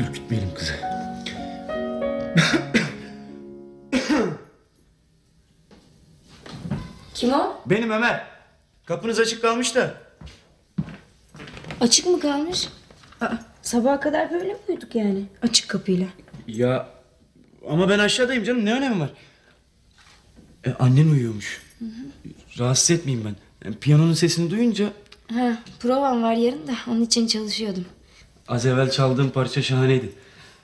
Ürkütmeyelim kızı. Kim o? Benim Ömer. Kapınız açık kalmış da. Açık mı kalmış? Aa, sabaha kadar böyle mi uyuduk yani? Açık kapıyla. Ya ama ben aşağıdayım canım. Ne önemi var? E, annen uyuyormuş. Hı hı. Rahatsız etmeyeyim ben. Yani piyanonun sesini duyunca... Ha, provam var yarın da onun için çalışıyordum az evvel çaldığım parça şahaneydi.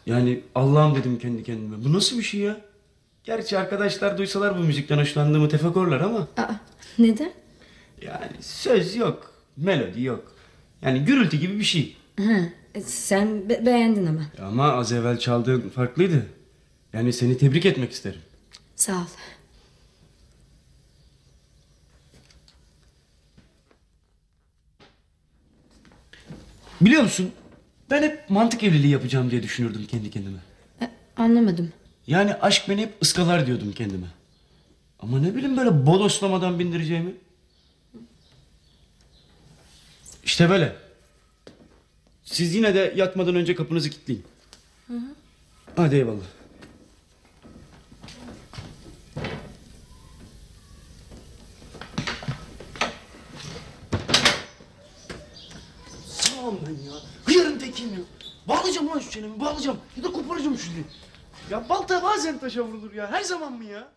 Yani Allah'ım dedim kendi kendime. Bu nasıl bir şey ya? Gerçi arkadaşlar duysalar bu müzikten hoşlandığımı tefekkürler ama Aa, neden? yani söz yok, melodi yok. Yani gürültü gibi bir şey. Ha, e, sen be- beğendin ama. Ama az evvel çaldığın farklıydı. Yani seni tebrik etmek isterim. Sağ ol. Biliyor musun? Ben hep mantık evliliği yapacağım diye düşünürdüm kendi kendime. E, anlamadım. Yani aşk beni hep ıskalar diyordum kendime. Ama ne bileyim böyle bodoslamadan bindireceğimi. İşte böyle. Siz yine de yatmadan önce kapınızı kilitleyin. Hadi eyvallah. Sağım ben ya. Tekiyim ya. Bağlayacağım lan şu çenemi bağlayacağım. Ya da koparacağım dili. Ya balta bazen taşa vurulur ya. Her zaman mı ya?